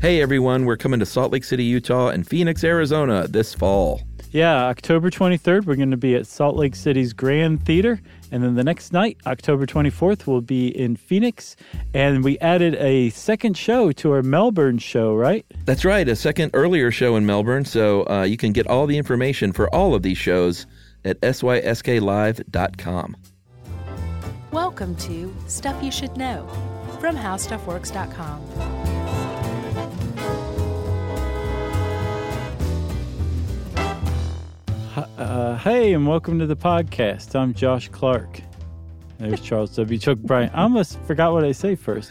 Hey everyone, we're coming to Salt Lake City, Utah and Phoenix, Arizona this fall. Yeah, October 23rd, we're going to be at Salt Lake City's Grand Theater. And then the next night, October 24th, we'll be in Phoenix. And we added a second show to our Melbourne show, right? That's right, a second earlier show in Melbourne. So uh, you can get all the information for all of these shows at sysklive.com. Welcome to Stuff You Should Know from HowStuffWorks.com. Uh, hey, and welcome to the podcast. I'm Josh Clark. There's Charles W. Chuck Bryant. I almost forgot what I say first.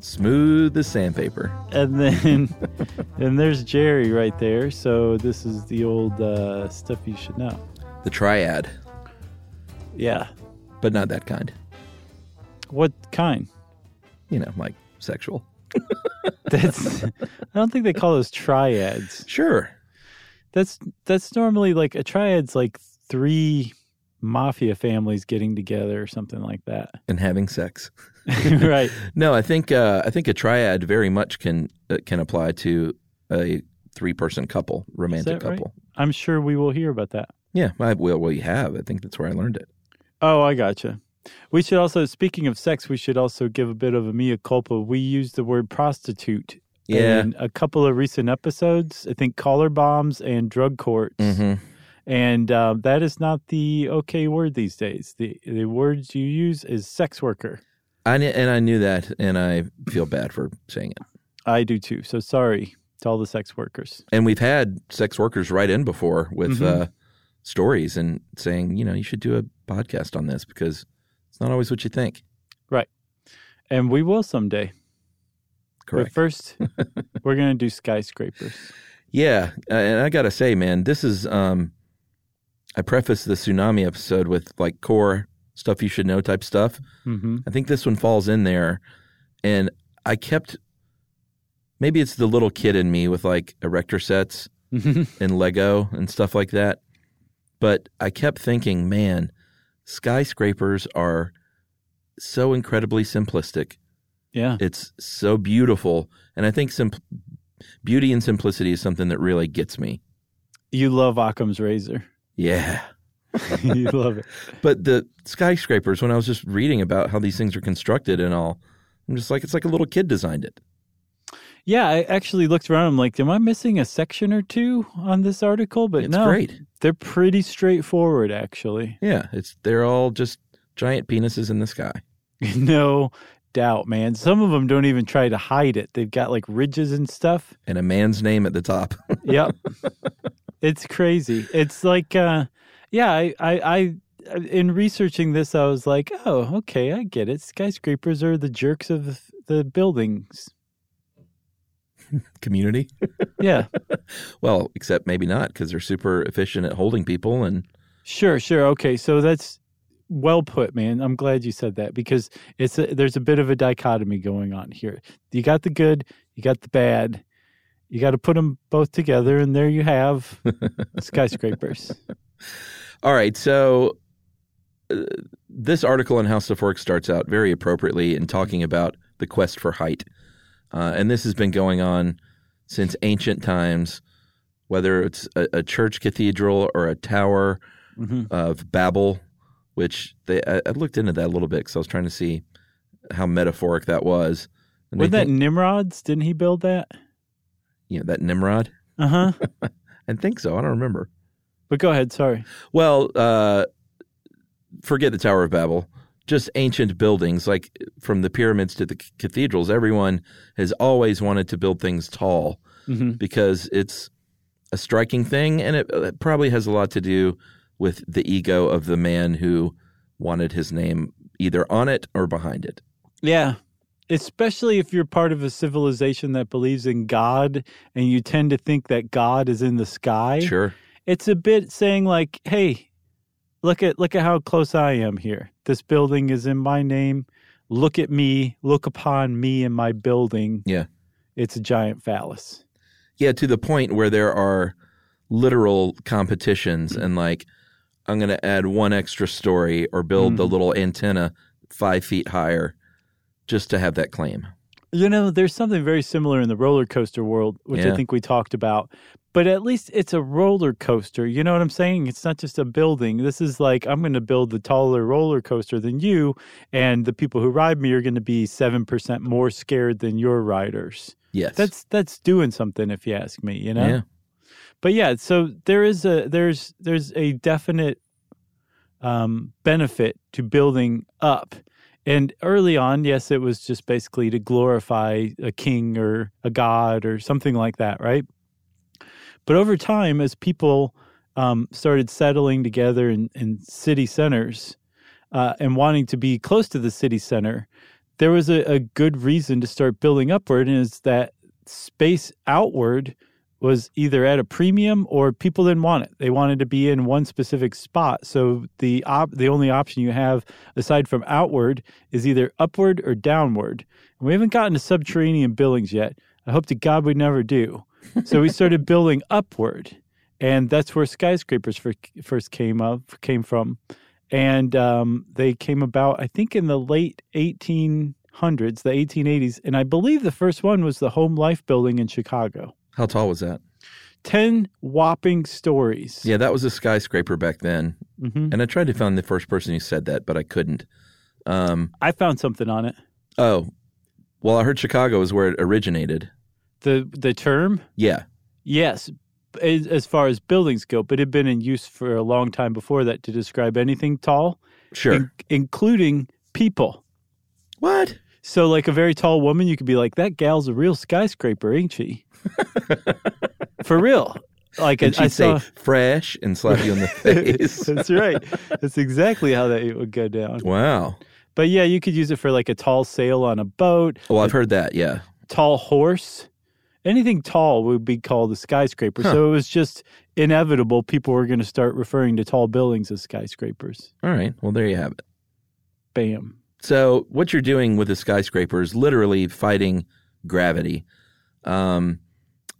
Smooth as sandpaper. And then, and there's Jerry right there. So this is the old uh, stuff you should know. The triad, Yeah. but not that kind. What kind? You know, like sexual. That's. I don't think they call those triads. Sure. That's that's normally like a triad's like three mafia families getting together or something like that. And having sex. right. No, I think uh, I think a triad very much can uh, can apply to a three person couple, romantic right? couple. I'm sure we will hear about that. Yeah, I, well, well, you have. I think that's where I learned it. Oh, I gotcha. We should also, speaking of sex, we should also give a bit of a mea culpa. We use the word prostitute Yeah. in a couple of recent episodes. I think collar bombs and drug courts. hmm And um, that is not the okay word these days. The the words you use is sex worker. I kn- and I knew that, and I feel bad for saying it. I do too. So sorry to all the sex workers. And we've had sex workers write in before with Mhm. uh, stories and saying, you know, you should do a podcast on this because it's not always what you think. Right. And we will someday. Correct. But first, we're going to do skyscrapers. Yeah, uh, and I gotta say, man, this is. Um, I preface the tsunami episode with like core stuff you should know type stuff. hmm I think this one falls in there, and I kept. Maybe it's the little kid in me with like erector sets and Lego and stuff like that, but I kept thinking, man, skyscrapers are so incredibly simplistic. Yeah. It's so beautiful, and I think simp- beauty and simplicity is something that really gets me. You love Occam's razor. Yeah. you love it. But the skyscrapers, when I was just reading about how these things are constructed and all, I'm just like, it's like a little kid designed it. Yeah, I actually looked around. I'm like, am I missing a section or two on this article? But It's no, great. they're pretty straightforward, actually. Yeah, it's they're all just giant penises in the sky. no doubt, man. Some of them don't even try to hide it. They've got like ridges and stuff. and a man's name at the top. Yep. it's crazy. It's like, uh, yeah, I, I, I, in researching this, I was like, oh, okay, I get it. Skyscrapers are the jerks of the buildings. Community. Yeah. Well, except maybe not because they're super efficient at holding people and Sure, sure. Okay, so that's well put, man. I'm glad you said that because it's a, there's a bit of a dichotomy going on here. You got the good, you got the bad. You got to put them both together, and there you have skyscrapers. All right, so uh, this article on HowStuffWorks starts out very appropriately in talking about the quest for height, uh, and this has been going on since ancient times. Whether it's a, a church cathedral or a tower hmm of Babel, which they I, I looked into that a little bit because I was trying to see how metaphoric that was. And Wasn't that think- Nimrod's? Didn't he build that? you know that Nimrod? Uh huh. I think so. I don't remember. but go ahead. Sorry. Well, uh, forget the Tower of Babel. Just ancient buildings, like from the pyramids to the c- cathedrals. Everyone has always wanted to build things tall hmm because it's a striking thing, and it, it probably has a lot to do with the ego of the man who wanted his name either on it or behind it. Yeah. Especially if you're part of a civilization that believes in God and you tend to think that God is in the sky. Sure. it's a bit saying like, "Hey, look at look at how close I am here. This building is in my name. Look at me. Look upon me and my building." Yeah. It's a giant phallus. Yeah, to the point where there are literal competitions and like I'm going to add one extra story or build the Mhm. little antenna five feet higher just to have that claim. You know, there's something very similar in the roller coaster world, which I think we talked about. But at least it's a roller coaster. You know what I'm saying? It's not just a building. This is like I'm going to build the taller roller coaster than you, and the people who ride me are going to be seven percent more scared than your riders. Yes. That's that's doing something, if you ask me. You know. yeah. But yeah, so there is a there's there's a definite um, benefit to building up. And early on, yes, it was just basically to glorify a king or a god or something like that, right? But over time, as people um, started settling together in, in city centers uh, and wanting to be close to the city center, there was a, a good reason to start building upward, and is that space outward was either at a premium or people didn't want it. They wanted to be in one specific spot. So the op- the only option you have aside from outward is either upward or downward. And we haven't gotten to subterranean buildings yet. I hope to God we never do. So we started building upward, and that's where skyscrapers fir- first came up came from. And um, they came about, I think, in the late 1800s, the 1880s, and I believe the first one was the Home Life Building in Chicago. How tall was that? 10 whopping stories. Yeah, that was a skyscraper back then. hmm And I tried to find the first person who said that, but I couldn't. Um, I found something on it. oh, well, I heard Chicago is where it originated. The the term, Yeah. yes, as, as far as buildings go, but it had been in use for a long time before that to describe anything tall, Sure. in- including people. what? So, like a very tall woman, you could be like, "That gal's a real skyscraper, ain't she?" for real. Like And I, I say saw. fresh and slap you in the face. That's right. That's exactly how that would go down. wow. But yeah, you could use it for like a tall sail on a boat, Well, I've heard that. Yeah. tall horse. Anything tall would be called a skyscraper. Huh. So it was just inevitable. People were going to start referring to tall buildings as skyscrapers. All right. Well, there you have it. Bam. So what you're doing with the skyscraper is literally fighting gravity. Um,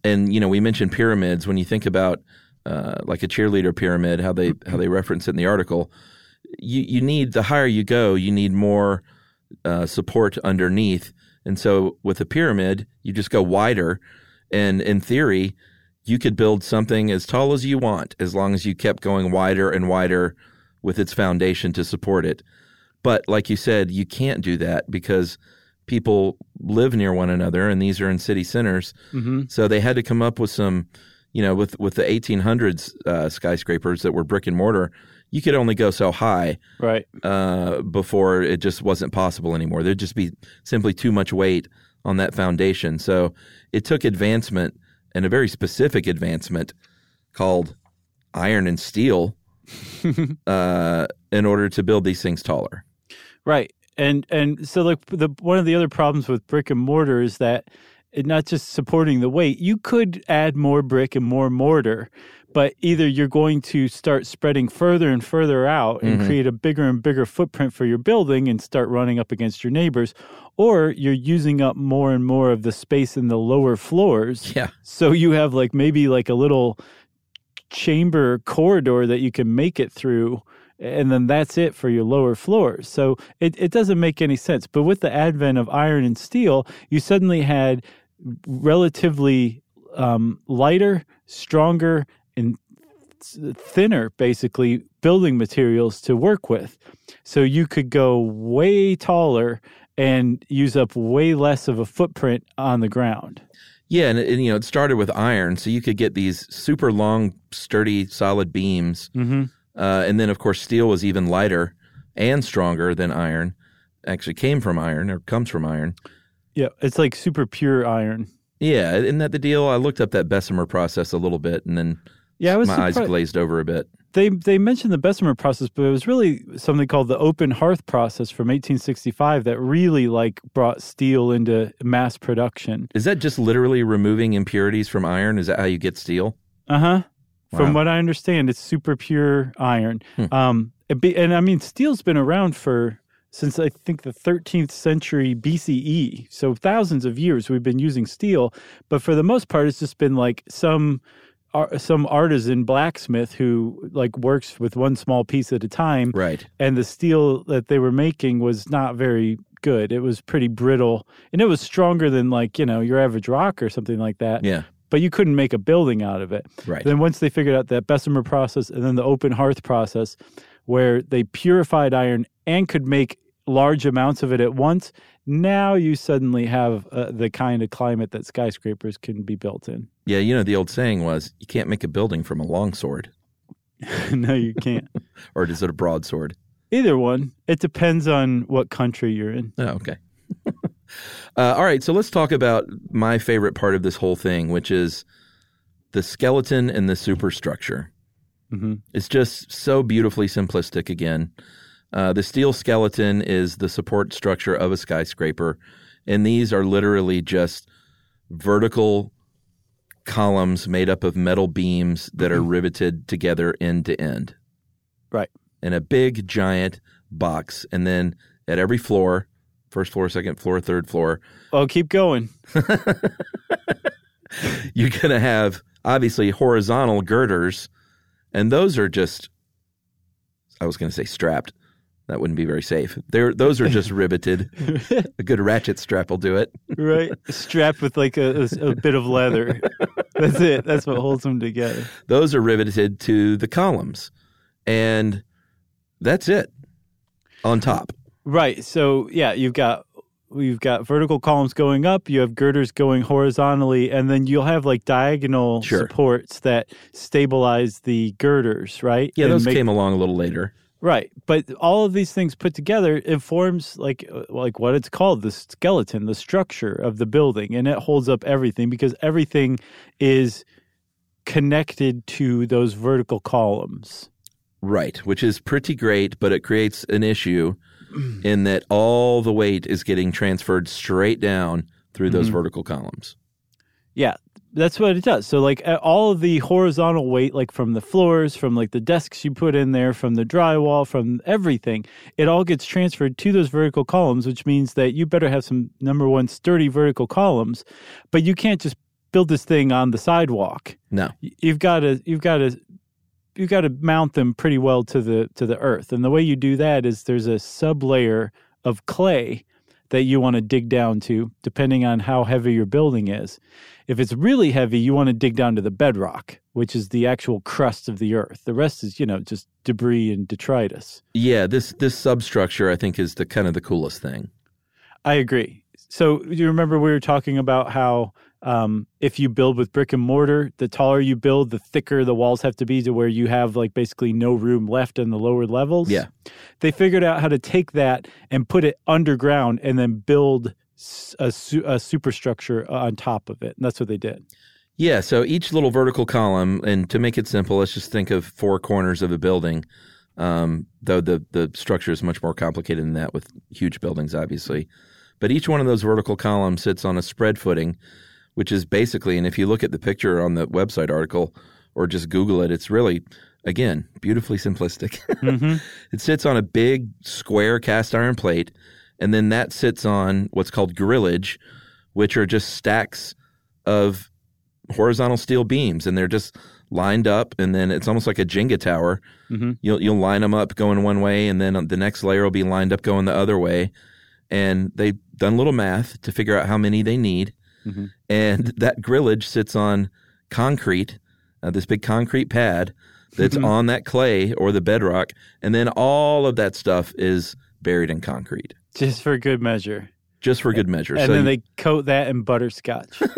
and you know, we mentioned pyramids. When you think about uh, like a cheerleader pyramid, how they how they reference it in the article, you you need the higher you go, you need more uh, support underneath. And so with a pyramid, you just go wider. And in theory, you could build something as tall as you want, as long as you kept going wider and wider with its foundation to support it. But like you said, you can't do that because people live near one another, and these are in city centers. hmm So they had to come up with some, you know, with with the 1800s uh, skyscrapers that were brick and mortar. You could only go so high Right. uh, before it just wasn't possible anymore. There'd just be simply too much weight on that foundation. So it took advancement and a very specific advancement called iron and steel uh, in order to build these things taller. Right. And and so like the one of the other problems with brick and mortar is that it not just supporting the weight. You could add more brick and more mortar, but either you're going to start spreading further and further out and Mhm. create a bigger and bigger footprint for your building and start running up against your neighbors, or you're using up more and more of the space in the lower floors. Yeah. So you have like maybe like a little chamber corridor that you can make it through and then that's it for your lower floors. So it, it doesn't make any sense. But with the advent of iron and steel, you suddenly had relatively um, lighter, stronger, and thinner, basically, building materials to work with. So you could go way taller and use up way less of a footprint on the ground. Yeah, and, and you know it started with iron, so you could get these super long, sturdy, solid beams, Mm-hmm. Uh, and then of course steel was even lighter and stronger than iron. Actually, came from iron or comes from iron. Yeah, it's like super pure iron. Yeah, isn't that the deal? I looked up that Bessemer process a little bit, and then Yeah, I was my eyes glazed over a bit. They they mentioned the Bessemer process, but it was really something called the open hearth process from 1865 that really like brought steel into mass production. Is that just literally removing impurities from iron? Is that how you get steel? Uh huh. From what I understand, it's super pure iron. Hmm. Um, be, and I mean, steel's been around for since I think the 13th century BCE, so thousands of years we've been using steel. But for the most part, it's just been like some some artisan blacksmith who like works with one small piece at a time Right. and the steel that they were making was not very good. It was pretty brittle, and it was stronger than like you know your average rock or something like that. Yeah. But you couldn't make a building out of it. Right. Then once they figured out that Bessemer process and then the open hearth process, where they purified iron and could make large amounts of it at once, now you suddenly have uh, the kind of climate that skyscrapers can be built in. Yeah, you know the old saying was you can't make a building from a long sword, no, you can't. or is it a broadsword? Either one. It depends on what country you're in. Oh, okay. uh, all right, so let's talk about my favorite part of this whole thing, which is the skeleton and the superstructure. hmm It's just so beautifully simplistic again. Uh, the steel skeleton is the support structure of a skyscraper, and these are literally just vertical columns made up of metal beams that are riveted together end to end. Right. In a big, giant box. And then at every floor, first floor, second floor, third floor, Oh, keep going. you're going to have obviously horizontal girders, and those are just, I was going to say strapped. That wouldn't be very safe. They're, those are just riveted. A good ratchet strap will do it. right? Strapped with like a, a- a bit of leather. That's it. That's what holds them together. Those are riveted to the columns, and that's it on top. Right. So yeah, you've got you've got vertical columns going up, you have girders going horizontally, and then you'll have like diagonal Sure. supports that stabilize the girders, right? Yeah, And those make- came along a little later. right. But all of these things put together, it forms like like what it's called, the skeleton, the structure of the building, and it holds up everything because everything is connected to those vertical columns. Right, which is pretty great, but it creates an issue in that all the weight is getting transferred straight down through those mm-hmm. vertical columns. Yeah, that's what it does. So like all of the horizontal weight, like from the floors, from like the desks you put in there, from the drywall, from everything, it all gets transferred to those vertical columns, which means that you better have some number one sturdy vertical columns, but you can't just build this thing on the sidewalk. No, You've got to you've got to you've got to mount them pretty well to the to the earth. And the way you do that is there's a sublayer of clay that you want to dig down to depending on how heavy your building is. If it's really heavy, you want to dig down to the bedrock, which is the actual crust of the earth. The rest is, you know, just debris and detritus. yeah, this this substructure I think is the kind of the coolest thing. I agree. So you remember we were talking about how um, if you build with brick and mortar, the taller you build, the thicker the walls have to be to where you have like basically no room left in the lower levels. Yeah. They figured out how to take that and put it underground and then build a, su- a superstructure on top of it. And that's what they did. Yeah, so each little vertical column, and to make it simple, let's just think of four corners of a building. Um, though the the structure is much more complicated than that with huge buildings, obviously. But each one of those vertical columns sits on a spread footing, which is basically, and if you look at the picture on the website article or just Google it, it's really, again, beautifully simplistic. Mhm. it sits on a big square cast iron plate, and then that sits on what's called grillage, which are just stacks of horizontal steel beams, and they're just lined up, and then it's almost like a Jenga tower. Mhm. You'll you'll line them up going one way, and then the next layer will be lined up going the other way. And they've done a little math to figure out how many they need, Mhm. and that grillage sits on concrete, uh, this big concrete pad that's on that clay or the bedrock, and then all of that stuff is buried in concrete, Just for good measure. just for good measure. And so then you- they coat that in butterscotch.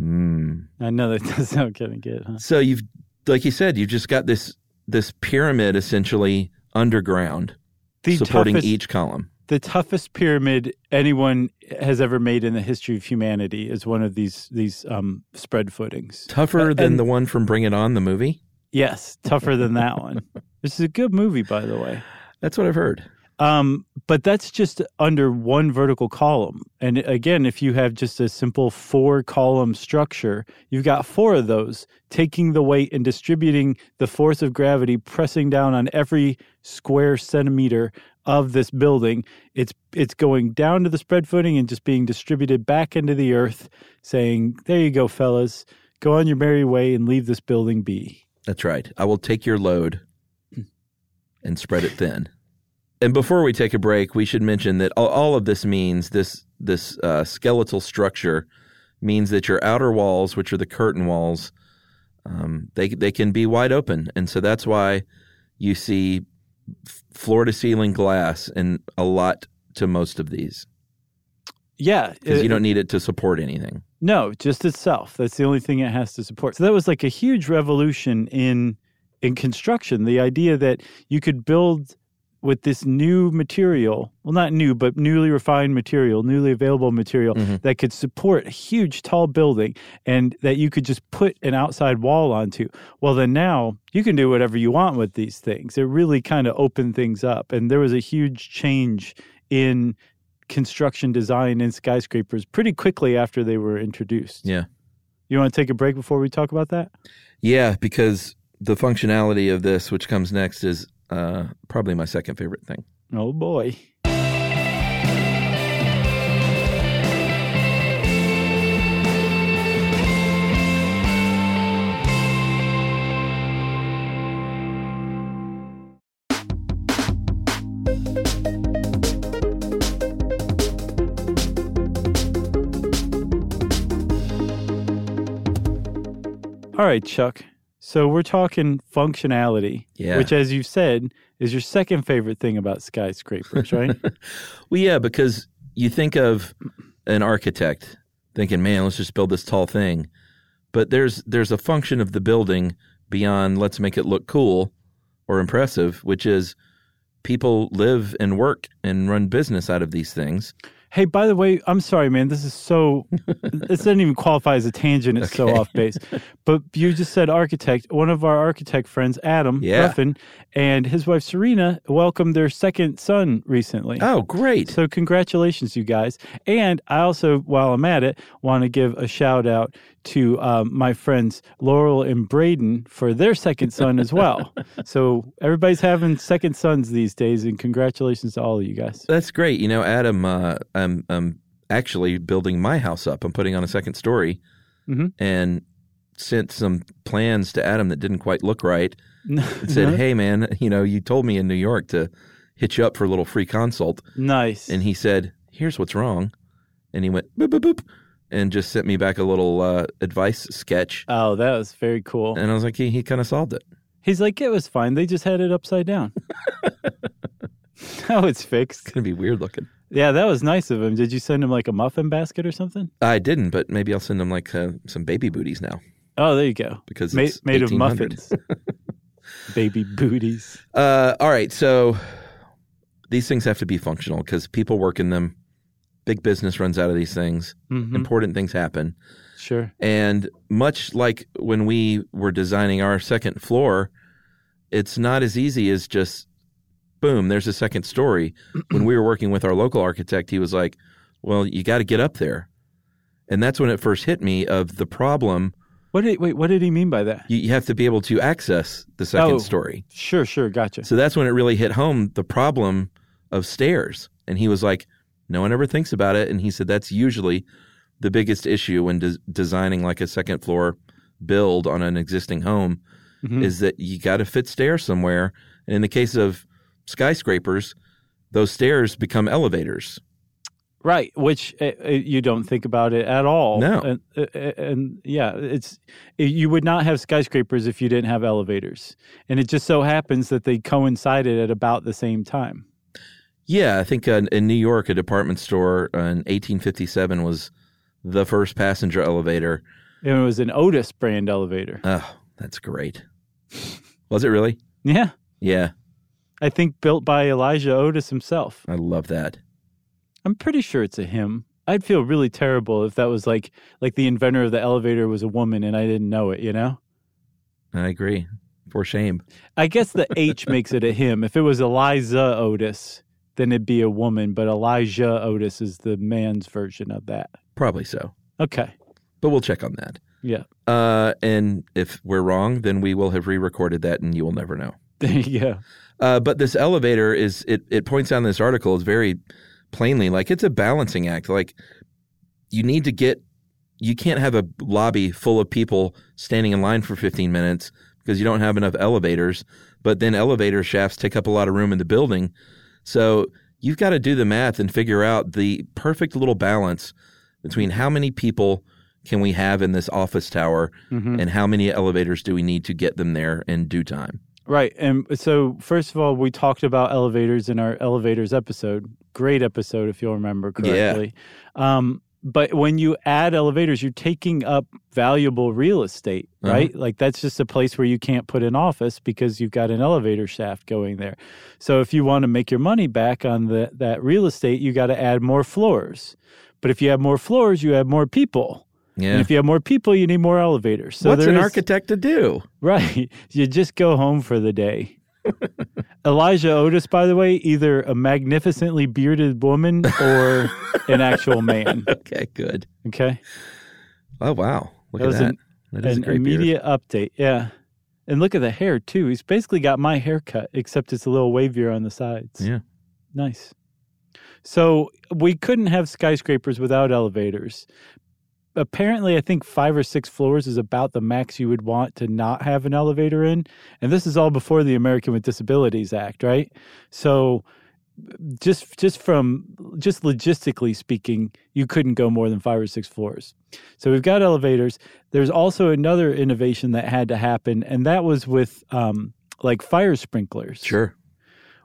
Mm. I know that does sound kind of good, huh? So you've, like you said, you've just got this this pyramid essentially underground The supporting toughest- each column. The toughest pyramid anyone has ever made in the history of humanity is one of these these um, spread footings. Tougher Uh, than and- the one from Bring It On, the movie. Yes, tougher than that one. This is a good movie, by the way. That's what I've heard. Um, but that's just under one vertical column. And again, if you have just a simple four column structure, you've got four of those taking the weight and distributing the force of gravity, pressing down on every square centimeter of this building. It's it's going down to the spread footing and just being distributed back into the earth, saying, There you go, fellas. Go on your merry way and leave this building be. That's right. I will take your load and spread it thin. and before we take a break, we should mention that all, all of this means this this uh, skeletal structure means that your outer walls, which are the curtain walls, um, they they can be wide open, and so that's why you see floor to ceiling glass in a lot to most of these Yeah, because you don't need it to support anything. No, just itself. That's the only thing it has to support. So that was like a huge revolution in in construction. The idea that you could build with this new material, well not new, but newly refined material, newly available material Mhm. that could support a huge tall building and that you could just put an outside wall onto. Well then now you can do whatever you want with these things. It really kind of opened things up and there was a huge change in construction design in skyscrapers pretty quickly after they were introduced. Yeah. You want to take a break before we talk about that? Yeah, because the functionality of this, which comes next, is uh, probably my second favorite thing. Oh boy. All right, Chuck. So we're talking functionality, Yeah. which, as you've said, is your second favorite thing about skyscrapers, right? Well, yeah, because you think of an architect thinking, "Man, let's just build this tall thing," but there's there's a function of the building beyond let's make it look cool or impressive, which is people live and work and run business out of these things. Hey, by the way, I'm sorry, man. This is so. this doesn't even qualify as a tangent. It's so off base. But you just said architect. One of our architect friends, Adam Yeah. Ruffin, and his wife Serena welcomed their second son recently. Oh, great! So congratulations, you guys. And I also, while I'm at it, want to give a shout out to um, my friends Laurel and Braden for their second son as well. so everybody's having second sons these days, and congratulations to all of you guys. That's great. You know, Adam, uh, I'm, I'm actually building my house up. I'm putting on a second story Mhm. and sent some plans to Adam that didn't quite look right. and Uh-huh. said, "Hey, man, you know, you told me in New York to hit you up for a little free consult." nice. And he said, "Here's what's wrong," and he went boop boop boop, and just sent me back a little uh, advice sketch. oh, that was very cool. And I was like, he, he kind of solved it. He's like, it was fine. They just had it upside down. oh, it's fixed. It's gonna be weird looking. Yeah, that was nice of him. Did you send him like a muffin basket or something? I didn't, but maybe I'll send him like uh, some baby booties now Oh, there you go. because Ma- it's made of muffins. Baby booties. Uh, all right, so these things have to be functional because people work in them. Big business runs out of these things. Mhm. Important things happen. Sure. And much like when we were designing our second floor, it's not as easy as just boom, there's a second story. when we were working with our local architect, he was like, "Well, you got to get up there." And that's when it first hit me of the problem. What did wait? What did he mean by that? You, you have to be able to access the second Oh. story. Sure, sure, gotcha. So that's when it really hit home the problem of stairs. And he was like, no one ever thinks about it. And he said that's usually the biggest issue when des- designing like a second floor build on an existing home Mhm. is that you got to fit stairs somewhere. And in the case of skyscrapers, those stairs become elevators. Right, which uh, you don't think about it at all. No. and, uh, and yeah, it's you would not have skyscrapers if you didn't have elevators, and it just so happens that they coincided at about the same time. Yeah, I think uh, in New York, a department store uh, in 1857 was the first passenger elevator. And it was an Otis brand elevator. Oh, that's great. Was it really? Yeah, Yeah, I think built by Elijah Otis himself. I love that. I'm pretty sure it's a him. I'd feel really terrible if that was like like the inventor of the elevator was a woman and I didn't know it. You know. I agree. For shame. I guess the H makes it a him. If it was Eliza Otis, then it'd be a woman, but Elijah Otis is the man's version of that. Probably so. Okay. But we'll check on that. Yeah. Uh, and if we're wrong, then we will have re recorded that and you will never know. There you go. Uh, but this elevator is, it, it points out in this article, is very plainly like it's a balancing act. Like you need to get, you can't have a lobby full of people standing in line for 15 minutes because you don't have enough elevators. But then elevator shafts take up a lot of room in the building. So you've got to do the math and figure out the perfect little balance between how many people can we have in this office tower Mm-hmm. and how many elevators do we need to get them there in due time. Right. And so, first of all, we talked about elevators in our elevators episode. Great episode, if you'll remember correctly. Um, but when you add elevators, you're taking up valuable real estate, Uh-huh. right? Like that's just a place where you can't put an office because you've got an elevator shaft going there. So if you want to make your money back on the, that real estate, you got to add more floors. But if you have more floors, you have more people. Yeah. And if you have more people, you need more elevators. So What's an is- architect to do? Right. You just go home for the day. Elijah Otis, by the way, either a magnificently bearded woman or an actual man. Okay, good. Okay. Oh wow, look That at was that. an- that is An great beard. immediate update. Yeah. And look at the hair, too. He's basically got my haircut, except it's a little wavier on the sides. Yeah. Nice. So we couldn't have skyscrapers without elevators. Apparently, I think five or six floors is about the max you would want to not have an elevator in. And this is all before the American with Disabilities Act, right? So just just from just logistically speaking, you couldn't go more than five or six floors. So we've got elevators. There's also another innovation that had to happen, and that was with um, like fire sprinklers Sure.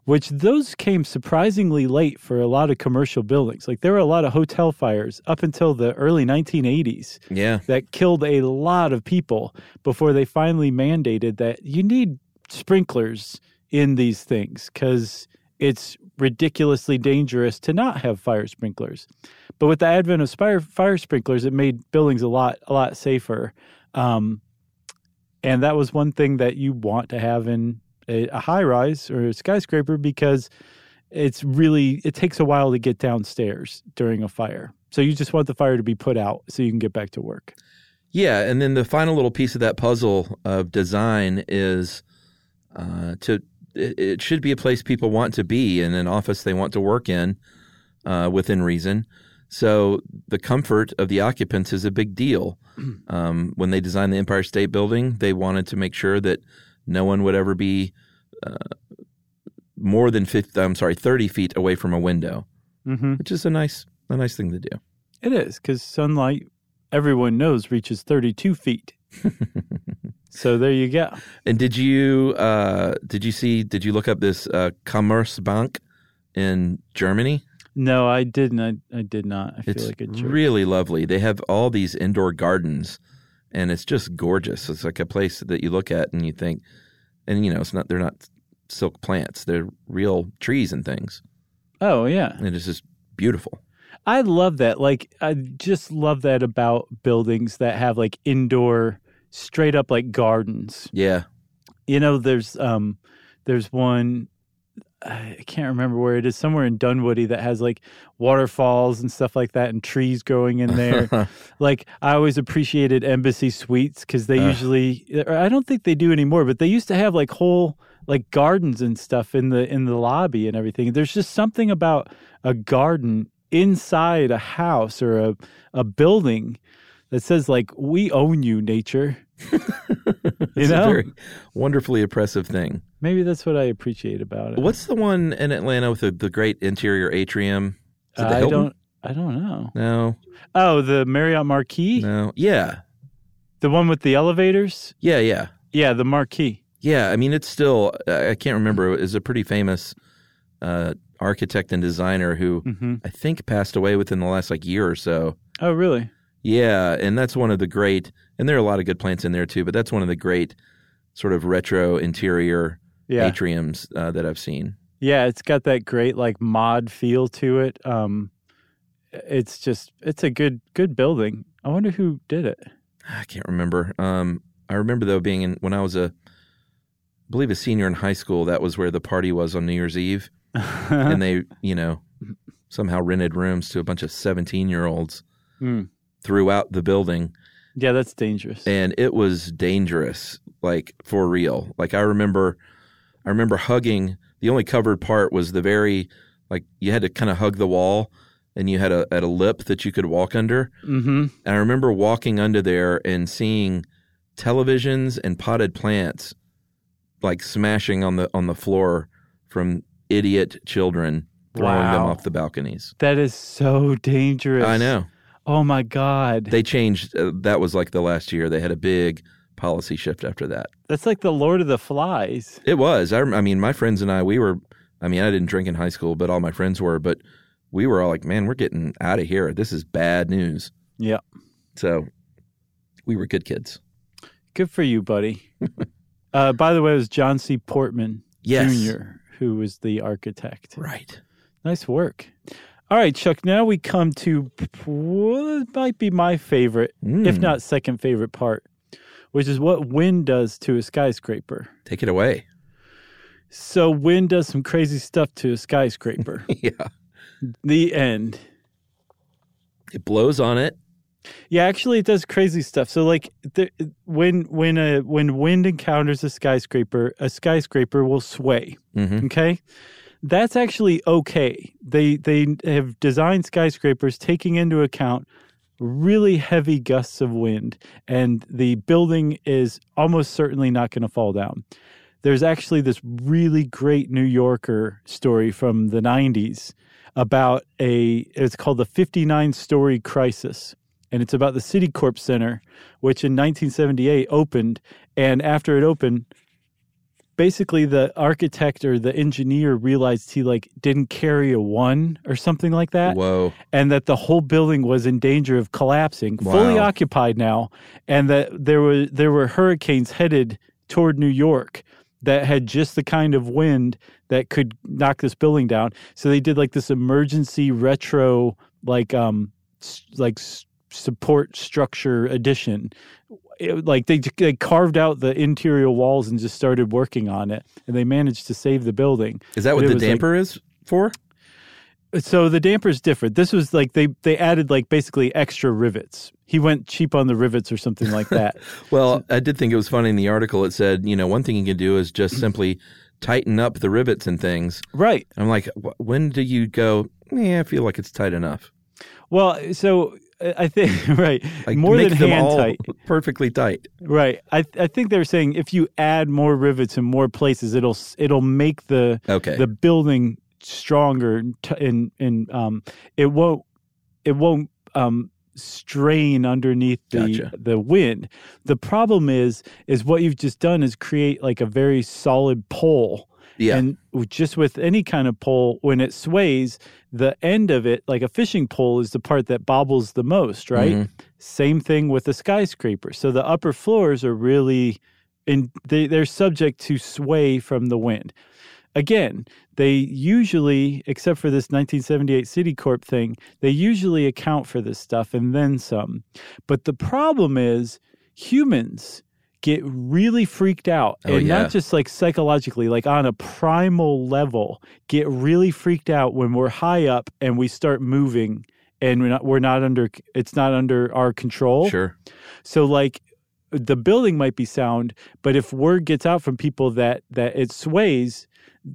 Which those came surprisingly late for a lot of commercial buildings. Like there were a lot of hotel fires up until the early 1980s Yeah. that killed a lot of people before they finally mandated that you need sprinklers in these things because it's ridiculously dangerous to not have fire sprinklers. But with the advent of fire, fire sprinklers, it made buildings a lot a lot safer. Um, and that was one thing that you want to have in a, a high rise or a skyscraper because it's really it takes a while to get downstairs during a fire. So you just want the fire to be put out so you can get back to work. Yeah, and then the final little piece of that puzzle of design is uh, to it, it should be a place people want to be and an office they want to work in uh, within reason. So the comfort of the occupants is a big deal. Um, when they designed the Empire State Building, they wanted to make sure that no one would ever be uh, more than 50, I'm sorry, 30 feet away from a window, Mm-hmm. which is a nice a nice thing to do. It is because sunlight, everyone knows, reaches 32 feet. so there you go. And did you uh, did you see did you look up this uh, Commerzbank in Germany? No, I didn't. I, I did not. I It's feel like jerk. really lovely. They have all these indoor gardens, and it's just gorgeous. It's like a place that you look at and you think, and you know, it's not they're not silk plants; they're real trees and things. oh, yeah. And it's just beautiful. I love that. Like, I just love that about buildings that have like indoor, straight up like gardens. Yeah, You know, there's um, there's one. I can't remember where it is. Somewhere in Dunwoody that has like waterfalls and stuff like that, and trees growing in there. like I always appreciated Embassy Suites because they Ugh. usually. I don't think they do anymore, but they used to have like whole like gardens and stuff in the in the lobby and everything. There's just something about a garden inside a house or a a building that says like we own you, nature. it's know? a very wonderfully oppressive thing. Maybe that's what I appreciate about it. What's the one in Atlanta with the, the great interior atrium? The I don't. I don't know. No, Oh, the Marriott Marquis, no. Yeah, the one with the elevators. yeah, yeah. Yeah, the Marquis. Yeah, I mean, it's still, I can't remember, is a pretty famous uh, architect and designer who hmm I think passed away within the last like year or so. Oh, really? Yeah, and that's one of the great, and there are a lot of good plants in there too, but that's one of the great sort of retro interior Yeah. atriums uh, that I've seen. Yeah, it's got that great like mod feel to it. Um it's just it's a good good building. I wonder who did it. I can't remember. Um, I remember though being in when I was a, I believe a senior in high school. That was where the party was on New Year's Eve, and they, you know, somehow rented rooms to a bunch of seventeen-year-olds Hmm. throughout the building, yeah, that's dangerous. and it was dangerous, like for real. Like I remember, I remember hugging. The only covered part was the very, like you had to kind of hug the wall, and you had a at a lip that you could walk under. mm-hmm. And I remember walking under there and seeing televisions and potted plants like smashing on the on the floor from idiot children throwing them off the balconies. That is so dangerous. I know. Oh my God. They changed. Uh, that was like the last year. They had a big policy shift after that. That's like the Lord of the Flies. It was. I, I mean, my friends and I, we were. I mean, I didn't drink in high school, but all my friends were. But we were all like, "Man, we're getting out of here. This is bad news." Yeah. So we were good kids. Good for you, buddy. uh, by the way, it was John C. Portman Yes. Jr., who was the architect. Right. Nice work. All right, Chuck. Now we come to what might be my favorite, if Mm. not second favorite part, which is what wind does to a skyscraper. Take it away. So, wind does some crazy stuff to a skyscraper. yeah. the end. It blows on it. Yeah, actually, it does crazy stuff. So, like, the, when when a when wind encounters a skyscraper, a skyscraper will sway. hmm Okay, that's actually okay. They they have designed skyscrapers taking into account really heavy gusts of wind, and the building is almost certainly not going to fall down. There's actually this really great New Yorker story from the 90s about a it's called the 59 story crisis and it's about the Citicorp Center which in 1978 opened and after it opened basically the architect or the engineer realized he like didn't carry a one or something like that Whoa. and that the whole building was in danger of collapsing, fully occupied now, and that there were there were hurricanes headed toward New York that had just the kind of wind that could knock this building down. So they did like this emergency retro like um like support structure addition. It- like they, they carved out the interior walls and just started working on it, and they managed to save the building. Is that But what the was like- damper is for? So the damper's different. This was like they they added like basically extra rivets. He went cheap on the rivets or something like that. Well, I did think it was funny in the article. It said, you know, one thing you can do is just simply tighten up the rivets and things. right. I'm like, when do you go? Yeah, I feel like it's tight enough. Well, so I think right Like more make than them hand all tight. perfectly tight. Right. I I think they're saying if you add more rivets in more places, it'll it'll make the Okay. the building stronger and and and um it won't it won't um strain underneath the Gotcha. the wind. The problem is is what you've just done is create like a very solid pole. Yeah. And just with any kind of pole, when it sways, the end of it, like a fishing pole, is the part that bobbles the most, right? Mhm. Same thing with a skyscraper. So the upper floors are really, in they, they're subject to sway from the wind. Again, they usually, except for this 1978 Citicorp thing, they usually account for this stuff and then some. But the problem is humans get really freaked out Oh, and yeah. not just like psychologically like on a primal level get really freaked out when we're high up and we start moving and we're not we're not under it's not under our control Sure. so like the building might be sound, but if word gets out from people that that it sways,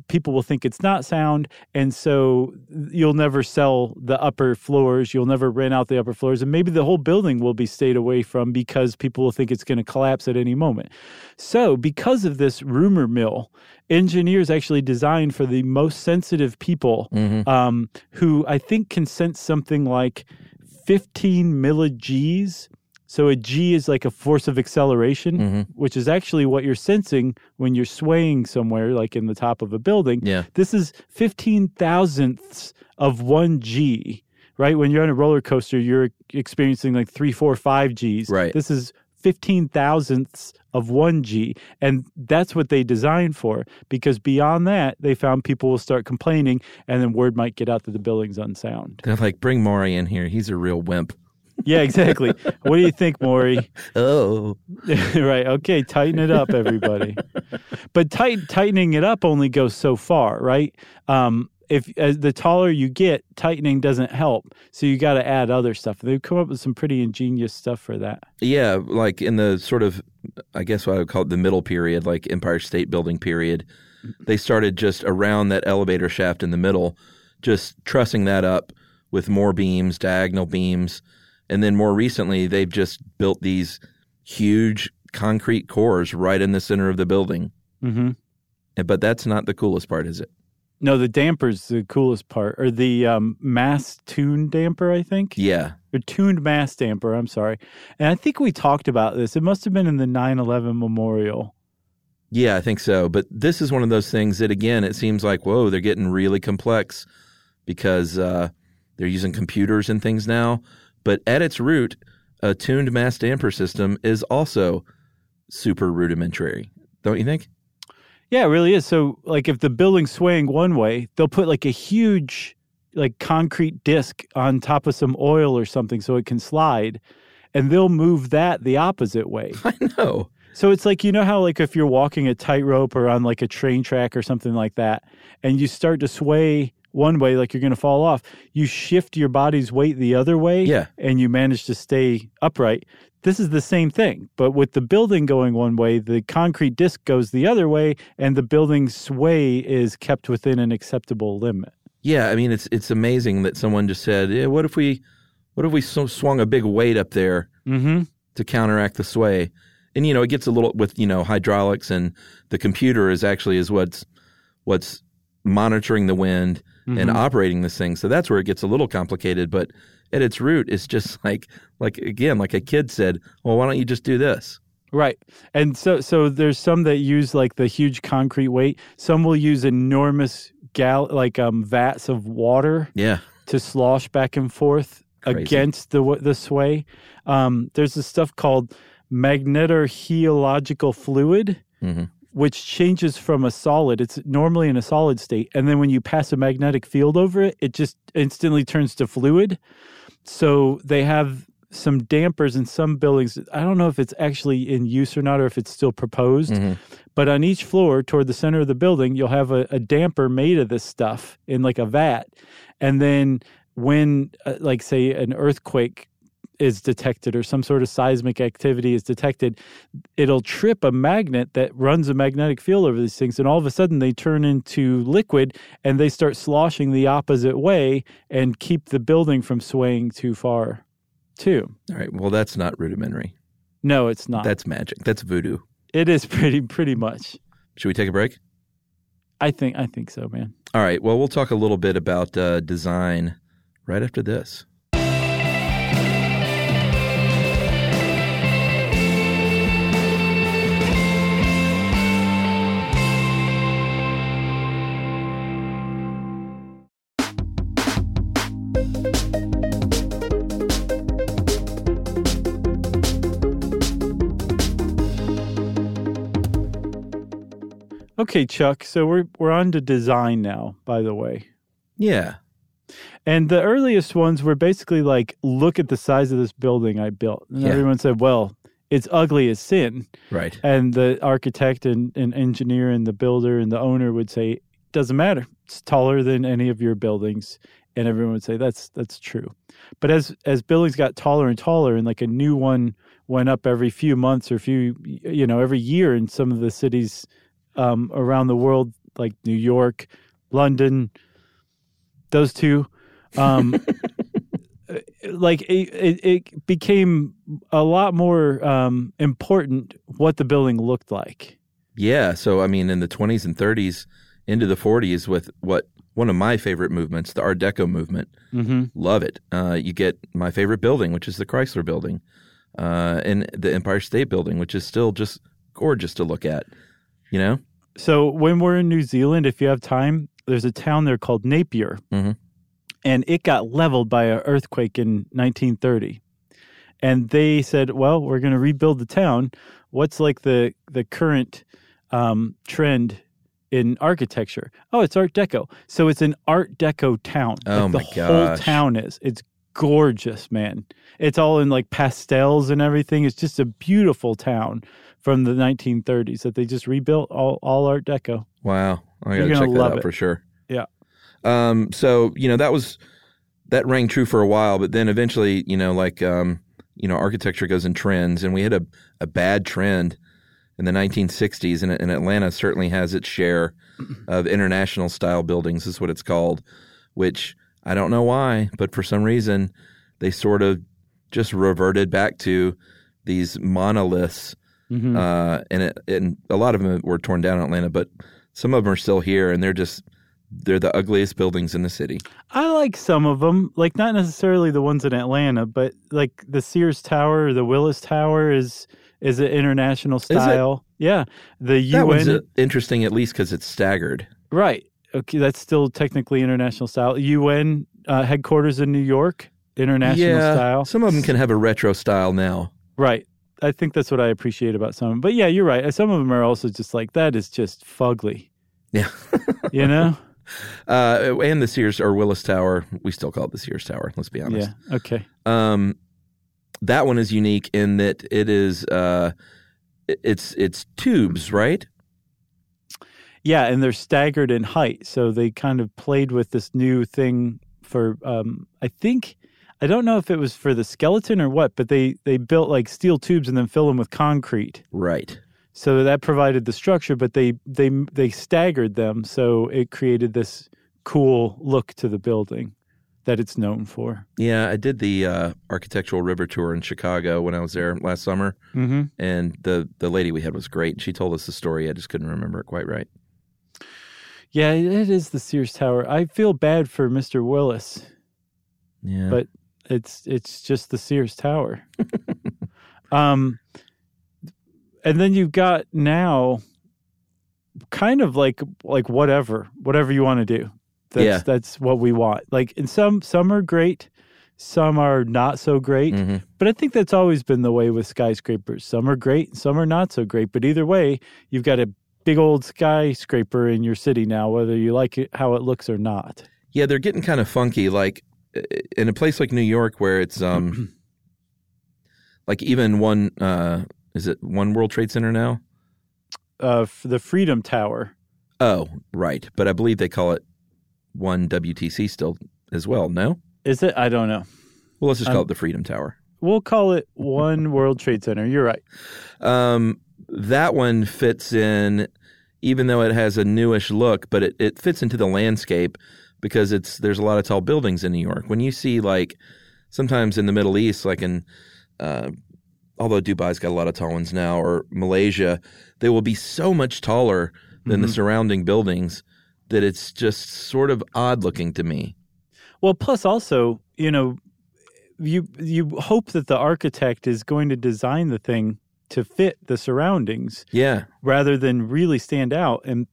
people will think it's not sound, and so you'll never sell the upper floors. You'll never rent out the upper floors, and maybe the whole building will be stayed away from because people will think it's going to collapse at any moment. So, because of this rumor mill, engineers actually designed for the most sensitive people hmm um, who I think can sense something like 15 millig's. So a G is like a force of acceleration, hmm which is actually what you're sensing when you're swaying somewhere, like in the top of a building. Yeah. This is 15 thousandths of one G, right? When you're on a roller coaster, you're experiencing like three, four, five Gs. Right. This is 15 thousandths of one G. And that's what they designed for because beyond that, they found people will start complaining and then word might get out that the building's unsound. They're like, bring Maury in here. He's a real wimp. Yeah, exactly. what do you think, Maury? Oh. right. Okay. Tighten it up, everybody. but tight, tightening it up only goes so far, right? Um, if as the taller you get, tightening doesn't help. So you got to add other stuff. They've come up with some pretty ingenious stuff for that. Yeah, like in the sort of, I guess what I would call it the middle period, like Empire State Building period, they started just around that elevator shaft in the middle, just trussing that up with more beams, diagonal beams. And then more recently, they've just built these huge concrete cores right in the center of the building. hmm But that's not the coolest part, is it? No, the damper's the coolest part, or the um, mass tuned damper, I think. Yeah. Or tuned mass damper, I'm sorry. And I think we talked about this. It must have been in the 9 11 memorial. Yeah, I think so. But this is one of those things that, again, it seems like, whoa, they're getting really complex because uh, they're using computers and things now. But at its root, a tuned mass damper system is also super rudimentary, don't you think? Yeah, it really is. So, like, if the building's swaying one way, they'll put like a huge, like, concrete disc on top of some oil or something so it can slide, and they'll move that the opposite way. I know. So it's like you know how like if you're walking a tightrope or on like a train track or something like that, and you start to sway one way like you're going to fall off, you shift your body's weight the other way, Yeah. and you manage to stay upright. This is the same thing, but with the building going one way, the concrete disc goes the other way, and the building's sway is kept within an acceptable limit. Yeah, I mean, it's it's amazing that someone just said, yeah, what if we, what if we swung a big weight up there Mm-hmm. to counteract the sway? And you know, it gets a little with you know hydraulics, and the computer is actually is what's what's monitoring the wind and operating this thing. So that's where it gets a little complicated. But at its root, it's just like like again, like a kid said, well, why don't you just do this? Right. And so so there's some that use like the huge concrete weight. Some will use enormous gal like um vats of water Yeah, to slosh back and forth Crazy. against the the sway. Um there's this stuff called magnetorheological fluid Mhm. Which changes from a solid. It's normally in a solid state and then when you pass a magnetic field over it, it just instantly turns to fluid. So they have some dampers in some buildings. I don't know if it's actually in use or not, or if it's still proposed. Mhm. But on each floor, toward the center of the building, you'll have a, a damper made of this stuff in like a vat. And then when, uh, like, say, an earthquake is detected or some sort of seismic activity is detected, it'll trip a magnet that runs a magnetic field over these things. And all of a sudden, they turn into liquid and they start sloshing the opposite way and keep the building from swaying too far, too. all right. Well, that's not rudimentary. No, it's not. That's magic. That's voodoo. it is pretty, pretty much. Should we take a break? I think, I think so, man. All right. Well, we'll talk a little bit about uh, design right after this. Okay, Chuck. So we're we're on to design now, by the way. Yeah. And the earliest ones were basically like, look at the size of this building I built. And Yeah. everyone said, well, it's ugly as sin. Right. And the architect and, and engineer and the builder and the owner would say, doesn't matter. It's taller than any of your buildings. And everyone would say, that's that's true. But as as buildings got taller and taller and like a new one went up every few months or few you know, every year in some of the cities um, around the world, like New York, London, those two, um, like it, it, it became a lot more um, important what the building looked like. Yeah. So, I mean, in the 20s and 30s into the 40s, with what one of my favorite movements, the Art Deco movement, Mm-hmm. love it. Uh, you get my favorite building, which is the Chrysler building, uh, and the Empire State Building, which is still just gorgeous to look at. You know? So when we're in New Zealand, if you have time, there's a town there called Napier, Mhm. and it got leveled by an earthquake in 1930. And they said, "Well, we're going to rebuild the town. What's like the the current um, trend in architecture? Oh, it's Art Deco. So it's an Art Deco town. Oh like my the whole town is. It's gorgeous, man. It's all in like pastels and everything. It's just a beautiful town from the 1930s that they just rebuilt all all Art Deco. Wow. I got to gonna check that out it. for sure. Yeah. Um, so, you know, that was, that rang true for a while, but then eventually, you know, like, um, you know, architecture goes in trends, and we had a, a bad trend in the 1960s, and, and Atlanta certainly has its share of international style buildings, is what it's called, which I don't know why, but for some reason they sort of just reverted back to these monoliths Mhm. uh, and it, and a lot of them were torn down in Atlanta, but some of them are still here, and they're just they're the ugliest buildings in the city. I like some of them, like not necessarily the ones in Atlanta, but like the Sears Tower, the Willis Tower is is an international style. Yeah, the That one's UN interesting, at least because it's staggered. right. Okay, that's still technically international style. UN uh, headquarters in New York, international yeah, style. some of them can have a retro style now. Right. I think that's what I appreciate about some. But yeah, you're right. Some of them are also just like that is just fugly. Yeah. You know? Uh, and the Sears or Willis Tower, we still call it the Sears Tower. Let's be honest. yeah. Okay. Um, that one is unique in that it is uh, it's it's tubes, right? Yeah, and they're staggered in height, so they kind of played with this new thing for. Um, I think I don't know if it was for the skeleton or what, but they they built like steel tubes and then fill them with concrete. Right. So that provided the structure, but they they they staggered them, so it created this cool look to the building that it's known for. Yeah, I did the uh, architectural river tour in Chicago when I was there last summer, Mm-hmm. and the the lady we had was great. She told us the story. I just couldn't remember it quite right. Yeah, it is the Sears Tower. I feel bad for Mr. Willis. Yeah, But- It's it's just the Sears Tower. um, and then you've got now, kind of like like whatever whatever you want to do. That's, Yeah. that's what we want. Like, and some some are great, some are not so great. Mhm. But I think that's always been the way with skyscrapers. Some are great, some are not so great. But either way, you've got a big old skyscraper in your city now, whether you like it how it looks or not. yeah, they're getting kind of funky. Like in a place like New York, where it's um, like even one uh, is it one World Trade Center now? Uh, the Freedom Tower. Oh, right. But I believe they call it one WTC still as well. No. Is it? I don't know. Well, let's just call Um, it the Freedom Tower. We'll call it One World Trade Center. You're right. Um, that one fits in, even though it has a newish look, but it, it fits into the landscape because it's there's a lot of tall buildings in New York. When you see like sometimes in the Middle East, like in uh, although Dubai's got a lot of tall ones now, or Malaysia, they will be so much taller than the Mhm. surrounding buildings that it's just sort of odd looking to me. Well, plus also, you know, you you hope that the architect is going to design the thing to fit the surroundings Yeah, rather than really stand out. And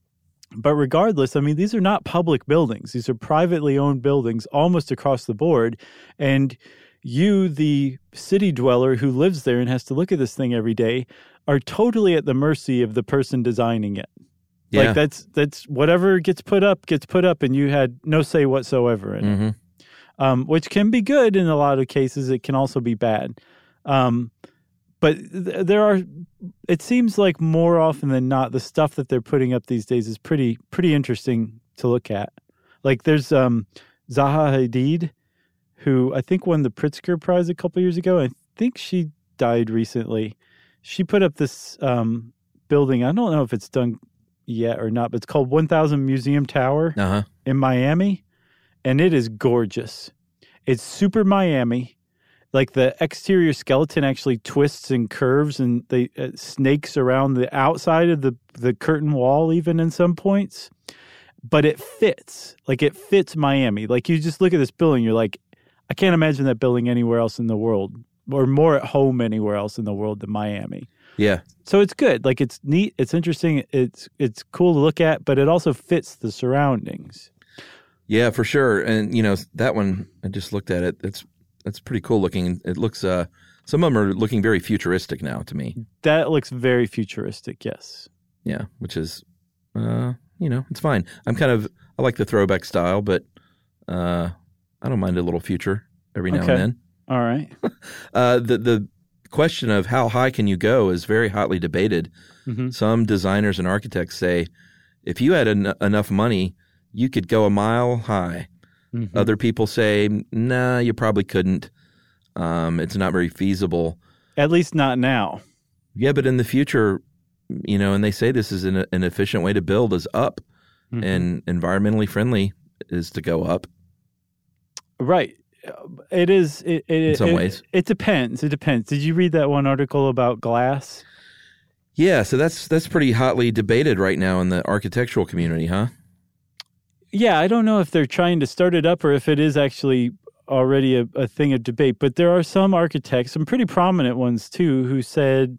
but regardless, I mean, these are not public buildings; these are privately owned buildings, almost across the board. And you, the city dweller who lives there and has to look at this thing every day, are totally at the mercy of the person designing it. yeah. Like that's that's whatever gets put up gets put up, and you had no say whatsoever in it hmm um, which can be good in a lot of cases. It can also be bad. Um, but th- there are, it seems like more often than not, the stuff that they're putting up these days is pretty pretty interesting to look at. Like there's um, Zaha Hadid, who I think won the Pritzker Prize a couple years ago. I think she died recently. She put up this um, building. I don't know if it's done yet or not, but it's called 1000 Museum Tower Uh huh. in Miami, and it is gorgeous. It's super Miami. Like the exterior skeleton actually twists and curves, and they uh, snakes around the outside of the the curtain wall, even in some points. But it fits, like it fits Miami. Like you just look at this building, you're like, I can't imagine that building anywhere else in the world, or more at home anywhere else in the world than Miami. Yeah. So it's good. Like it's neat, it's interesting, it's it's cool to look at, but it also fits the surroundings. Yeah, for sure. And you know that one, I just looked at it. It's it's pretty cool looking. It looks. Uh, some of them are looking very futuristic now to me. That looks very futuristic, yes. Yeah, which is, uh, you know, it's fine. I'm kind of I like the throwback style, but uh, I don't mind a little future every now Okay. and then. All right. Uh, the the question of how high can you go is very hotly debated. hmm Some designers and architects say if you had en- enough money, you could go a mile high. Mm-hmm. Other people say, nah, you probably couldn't. Um, it's not very feasible. At least not now. Yeah, but in the future, you know, and they say this is an, an efficient way to build is up, Mhm. and environmentally friendly is to go up. right. It is. It, it, In some it- ways. it depends. It depends. Did you read that one article about glass? Yeah, so that's that's pretty hotly debated right now in the architectural community, huh? Yeah, I don't know if they're trying to start it up or if it is actually already a, a thing of debate. But there are some architects, some pretty prominent ones too, who said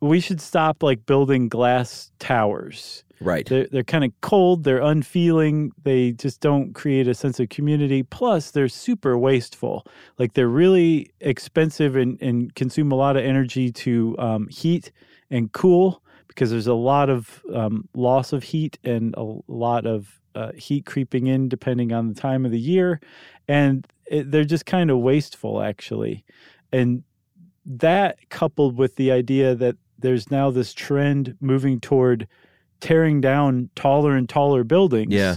we should stop like building glass towers. Right. They're, they're kind of cold, they're unfeeling, they just don't create a sense of community. Plus, they're super wasteful. Like they're really expensive and, and consume a lot of energy to um, heat and cool because there's a lot of um, loss of heat and a lot of uh, heat creeping in depending on the time of the year. And it, they're just kind of wasteful, actually. And that coupled with the idea that there's now this trend moving toward tearing down taller and taller buildings. Yeah.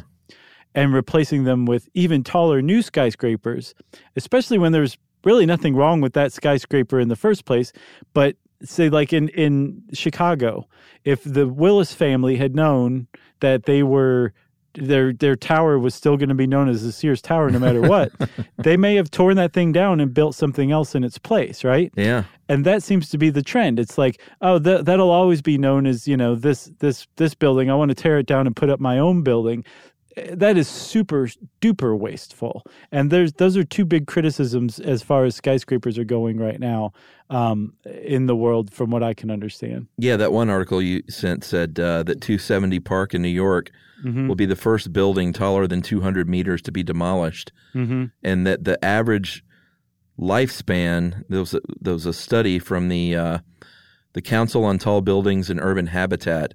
And replacing them with even taller new skyscrapers, especially when there's really nothing wrong with that skyscraper in the first place. But say, like in, in Chicago, if the Willis family had known that they were their their tower was still going to be known as the Sears Tower no matter what, they may have torn that thing down and built something else in its place, right? Yeah. and that seems to be the trend it's like oh th- that'll always be known as you know this this this building i want to tear it down and put up my own building that is super duper wasteful and there's those are two big criticisms as far as skyscrapers are going right now um, in the world from what i can understand Yeah, that one article you sent said uh, that 270 Park in New York Mm-hmm. will be the first building taller than 200 meters to be demolished, mm-hmm. and that the average lifespan there was a, there was a study from the uh, the Council on Tall Buildings and Urban Habitat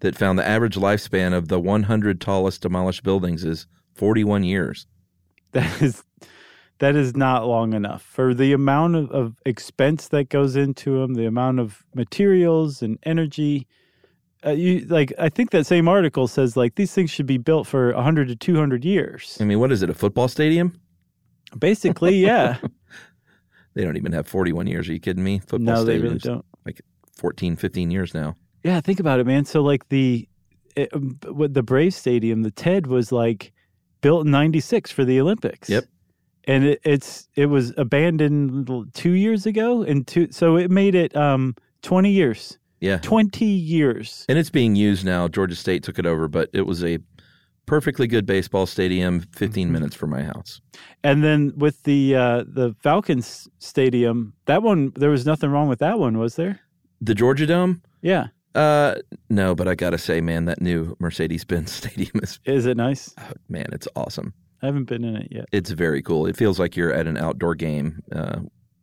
that found the average lifespan of the 100 tallest demolished buildings is 41 years. that is that is not long enough for the amount of, of expense that goes into them the amount of materials and energy uh, you like i think that same article says like these things should be built for 100 to 200 years I mean, what is it? A football stadium? basically yeah They don't even have 41 years. Are you kidding me? Football no they stadiums, really don't Like 14, 15 years now. Yeah think about it man so like the it, um, with the brave stadium the ted was like built in 96 for the olympics Yep. and it, it's it was abandoned two years ago and two so it made it um 20 years Yeah. 20 years And it's being used now. Georgia State took it over, but it was a perfectly good baseball stadium, 15 Mm-hmm. minutes from my house. and then with the uh the falcons stadium that one there was nothing wrong with that one was there The Georgia Dome? yeah Uh, no, but I got to say, man, that new Mercedes Benz Stadium is, is it nice oh, man, it's awesome. i haven't been in it yet It's very cool. It feels like you're at an outdoor game, uh,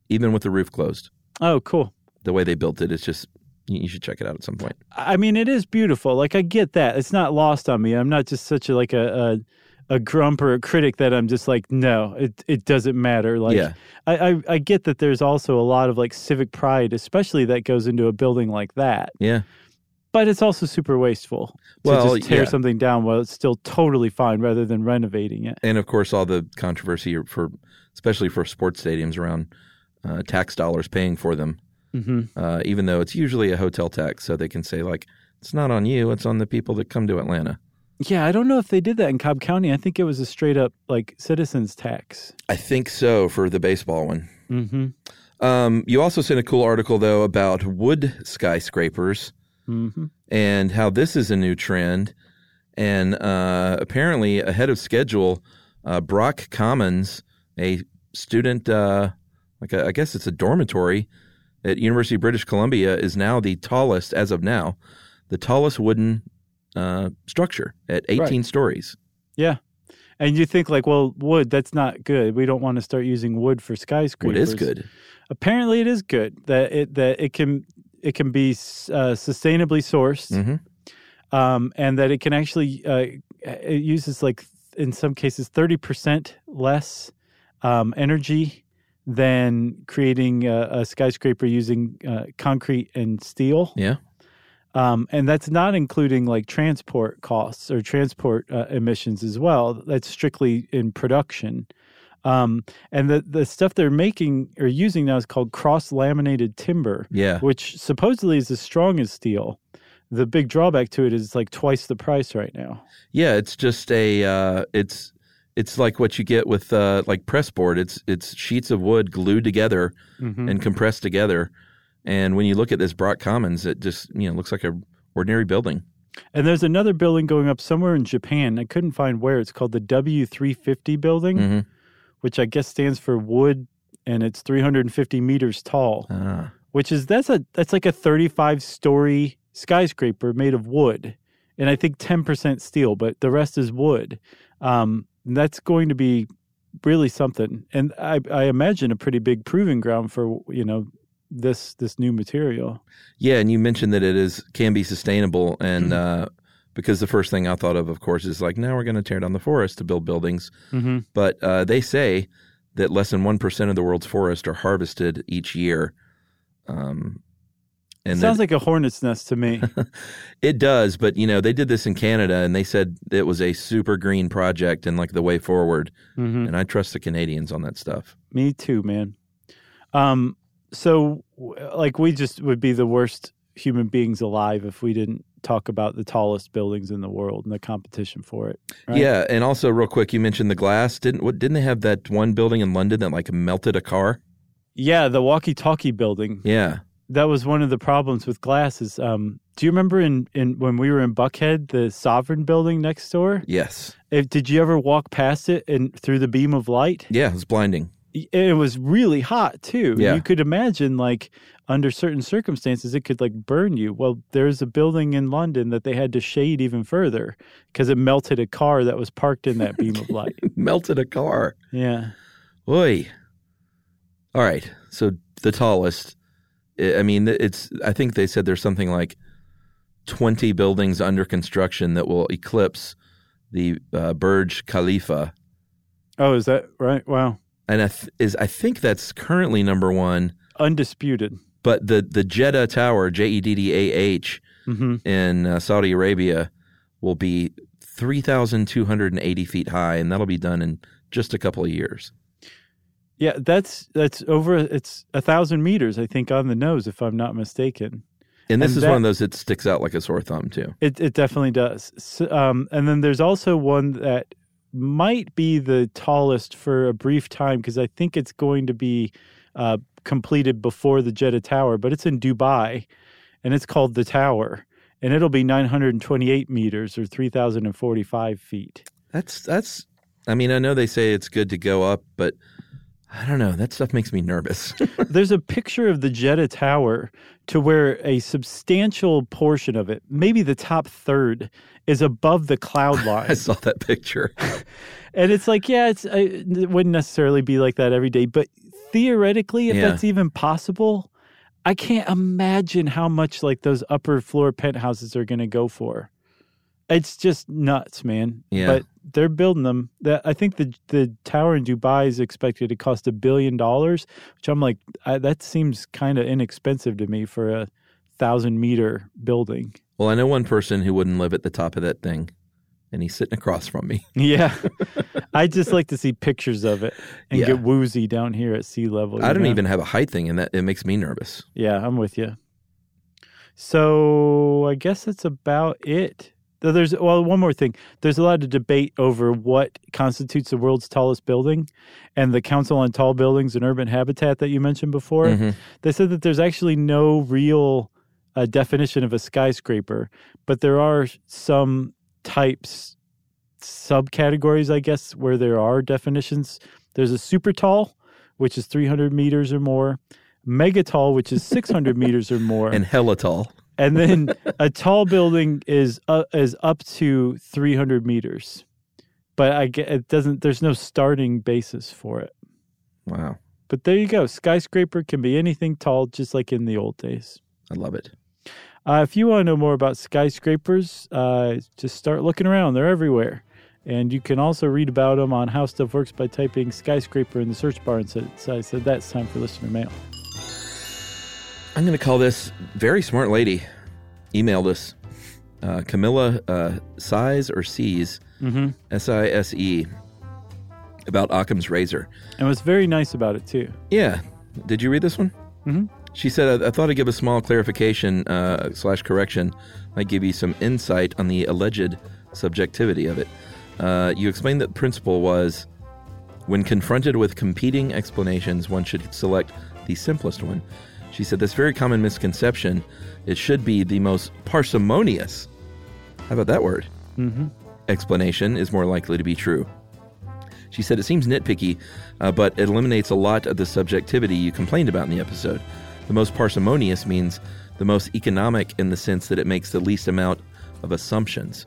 even with the roof closed. oh cool The way they built it, it's just, you you should check it out at some point. I mean, it is beautiful. Like I get that. It's not lost on me. I'm not just such a like a a, grump or a critic that I'm just like, no, it it doesn't matter. Like Yeah. I, I I get that there's also a lot of like civic pride, especially that goes into a building like that. Yeah. But it's also super wasteful to Well, just tear yeah. something down while it's still totally fine rather than renovating it. And of course, all the controversy for, especially for sports stadiums around uh, tax dollars paying for them. hmm uh, even though it's usually a hotel tax, so they can say like it's not on you, it's on the people that come to Atlanta. Yeah, I don't know if they did that in Cobb County. I think it was a straight up like citizens tax. I think so for the baseball one. hmm Um, you also sent a cool article though about wood skyscrapers hmm and how this is a new trend, and uh, apparently ahead of schedule. Uh, Brock Commons, a student, uh, like a, I guess it's a dormitory at University of British Columbia, is now the tallest as of now, the tallest wooden uh, structure at 18 Right. stories. Yeah. And you think like, well, wood, that's not good. We don't want to start using wood for skyscrapers. Wood is good. Apparently it is good that it that it can it can be uh, sustainably sourced hmm um, and that it can actually uh, it uses like in some cases 30% less um, energy than creating a, a skyscraper using uh, concrete and steel. Yeah. Um, and that's not including like transport costs or transport uh, emissions as well. That's strictly in production. Um, and the, the stuff they're making or using now is called cross laminated timber, Yeah. which supposedly is as strong as steel. The big drawback to it is like twice the price right now. Yeah. It's just a, uh, it's, it's like what you get with uh, like press board. It's it's sheets of wood glued together Mhm. and compressed together. And when you look at this Brock Commons, it just you know looks like a ordinary building. And there's another building going up somewhere in Japan. I couldn't find where. It's called the W350 building, hmm which I guess stands for wood, and it's 350 meters tall. Ah. which is that's a that's like a 35 story skyscraper made of wood and i think 10% steel but the rest is wood um, that's going to be really something and I, I imagine a pretty big proving ground for you know this this new material Yeah, and you mentioned that it is can be sustainable, and Mm-hmm. uh, because the first thing I thought of, of course, is like now we're going to tear down the forest to build buildings. mm-hmm. But uh, they say that less than one percent of the world's forests are harvested each year. Um, and sounds that- like a hornet's nest to me it does, but you know they did this in Canada, and they said it was a super green project and like the way forward. hmm And I trust the Canadians on that stuff. me too man um so like we just would be the worst human beings alive if we didn't talk about the tallest buildings in the world and the competition for it right? Yeah, and also real quick, you mentioned the glass. Didn't what? Didn't they have that one building in London that like melted a car? Yeah, the walkie-talkie building. Yeah. That was one of the problems with glass. Is um, do you remember in, in when we were in Buckhead, the Sovereign building next door? Yes. If, did you ever walk past it and through the beam of light? Yeah, it was blinding. It was really hot too. Yeah. You could imagine like under certain circumstances it could like burn you. Well, there's a building in London that they had to shade even further because it melted a car that was parked in that beam of light. melted a car. Yeah. Oi. All right. So the tallest. I mean, it's. I think they said there's something like twenty buildings under construction that will eclipse the uh, Burj Khalifa, Oh, is that right? Wow. And I th- is I think that's currently number one. Undisputed. But the the Jeddah Tower, J E D D A H, hmm in uh, Saudi Arabia, will be three thousand two hundred and eighty feet high, and that'll be done in just a couple of years. Yeah, that's that's over. It's a thousand meters, I think, on the nose, if I'm not mistaken. And this And is that- one of those that sticks out like a sore thumb too. It it definitely does. So, um, and then there's also one that might be the tallest for a brief time because I think it's going to be uh, completed before the Jeddah Tower, but it's in Dubai, and it's called the Tower, and it'll be 928 meters or 3,045 feet. That's that's. I mean, I know they say it's good to go up, but I don't know. That stuff makes me nervous. There's a picture of the Jeddah Tower to where a substantial portion of it, maybe the top third, is above the cloud line. I saw that picture. and it's like, yeah, it's uh, it wouldn't necessarily be like that every day, but theoretically, if Yeah. that's even possible, I can't imagine how much like those upper floor penthouses are going to go for. It's just nuts, man. Yeah. But they're building them. That I think the the tower in Dubai is expected to cost a billion dollars, which I'm like, I, that seems kind of inexpensive to me for a thousand meter building. Well, I know one person who wouldn't live at the top of that thing, and he's sitting across from me. Yeah, I just like to see pictures of it and Yeah. get woozy down here at sea level. I don't know? even have a height thing, and that it makes me nervous. Yeah, I'm with you. So I guess that's about it. Though There's well, one more thing. There's a lot of debate over what constitutes the world's tallest building, and the Council on Tall Buildings and Urban Habitat that you mentioned before. Mhm. They said that there's actually no real uh, definition of a skyscraper, but there are some types, subcategories, I guess, where there are definitions. There's a super tall, which is 300 meters or more, megatall, which is 600 meters or more, And hella tall. And then a tall building is uh, is up to 300 meters. But I get it doesn't. There's no starting basis for it. Wow, But there you go. Skyscraper can be anything tall, just like in the old days. I love it. Uh, if you want to know more about skyscrapers, uh, just start looking around. They're everywhere. And you can also read about them on HowStuffWorks by typing skyscraper in the search bar. And so, so I said that's time for listener mail. I'm going to call this very smart lady. Emailed us, uh, Camilla uh, Size or Sees Mm-hmm. S I S E about Occam's razor. And was very nice about it, too. Yeah, did you read this one? Mhm. She said, I, I thought I'd give a small clarification uh, slash correction. Might give you some insight on the alleged subjectivity of it. Uh, you explained that the principle was when confronted with competing explanations, one should select the simplest one. She said, This very common misconception, it should be the most parsimonious How about that word? Mm-hmm. Explanation is more likely to be true. She said it seems nitpicky, uh, but it eliminates a lot of the subjectivity you complained about in the episode. The most parsimonious means the most economic in the sense that it makes the least amount of assumptions.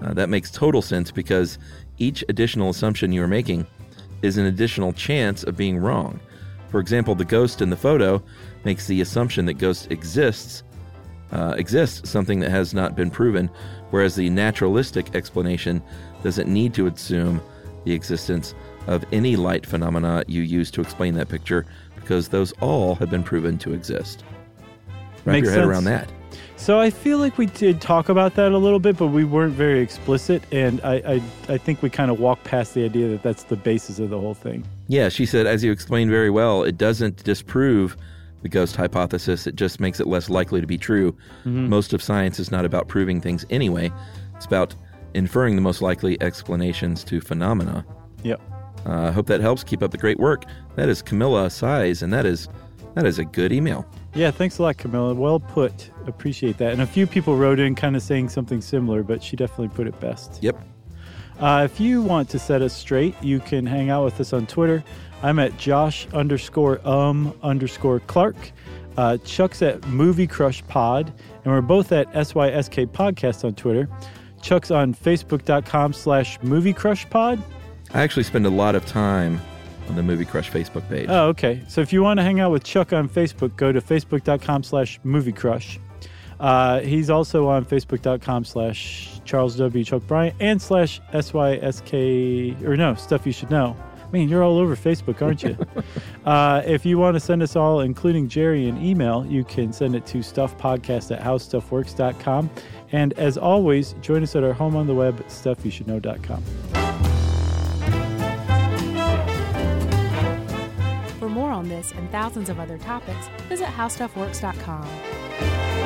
Uh, that makes total sense because each additional assumption you are making is an additional chance of being wrong. For example, the ghost in the photo makes the assumption that ghost exists uh, exists something that has not been proven, whereas the naturalistic explanation doesn't need to assume the existence of any light phenomena you use to explain that picture because those all have been proven to exist. Wrap Makes your head sense. around that. So I feel like we did talk about that a little bit, but we weren't very explicit, and I I, I think we kind of walked past the idea that that's the basis of the whole thing. Yeah, she said, as you explained very well, it doesn't disprove the ghost hypothesis, it just makes it less likely to be true. Most of science is not about proving things anyway, it's about inferring the most likely explanations to phenomena. Yep. Uh, I hope that helps. Keep up the great work. That is Camilla Size, and that is that is a good email. Yeah, thanks a lot, Camilla. Well put. Appreciate that. And a few people wrote in kind of saying something similar, but she definitely put it best. Yep. Uh, if you want to set us straight, you can hang out with us on Twitter. I'm at Josh underscore um underscore Clark. Uh, Chuck's at Movie Crush Pod, and we're both at SYSK Podcast on Twitter. Chuck's on Facebook.com slash Movie Crush Pod. I actually spend a lot of time on the Movie Crush Facebook page. Oh, okay. So if you want to hang out with Chuck on Facebook, go to facebook.com slash movie crush. Uh, he's also on facebook.com slash Charles W. Chuck Bryant and slash SYSK, or no, stuff you should know. I mean, you're all over Facebook, aren't you? uh, if you want to send us all, including Jerry, an email, you can send it to stuffpodcast at howstuffworks.com. And as always, join us at our home on the web, stuffyoushouldknow.com. For more on this and thousands of other topics, visit howstuffworks.com.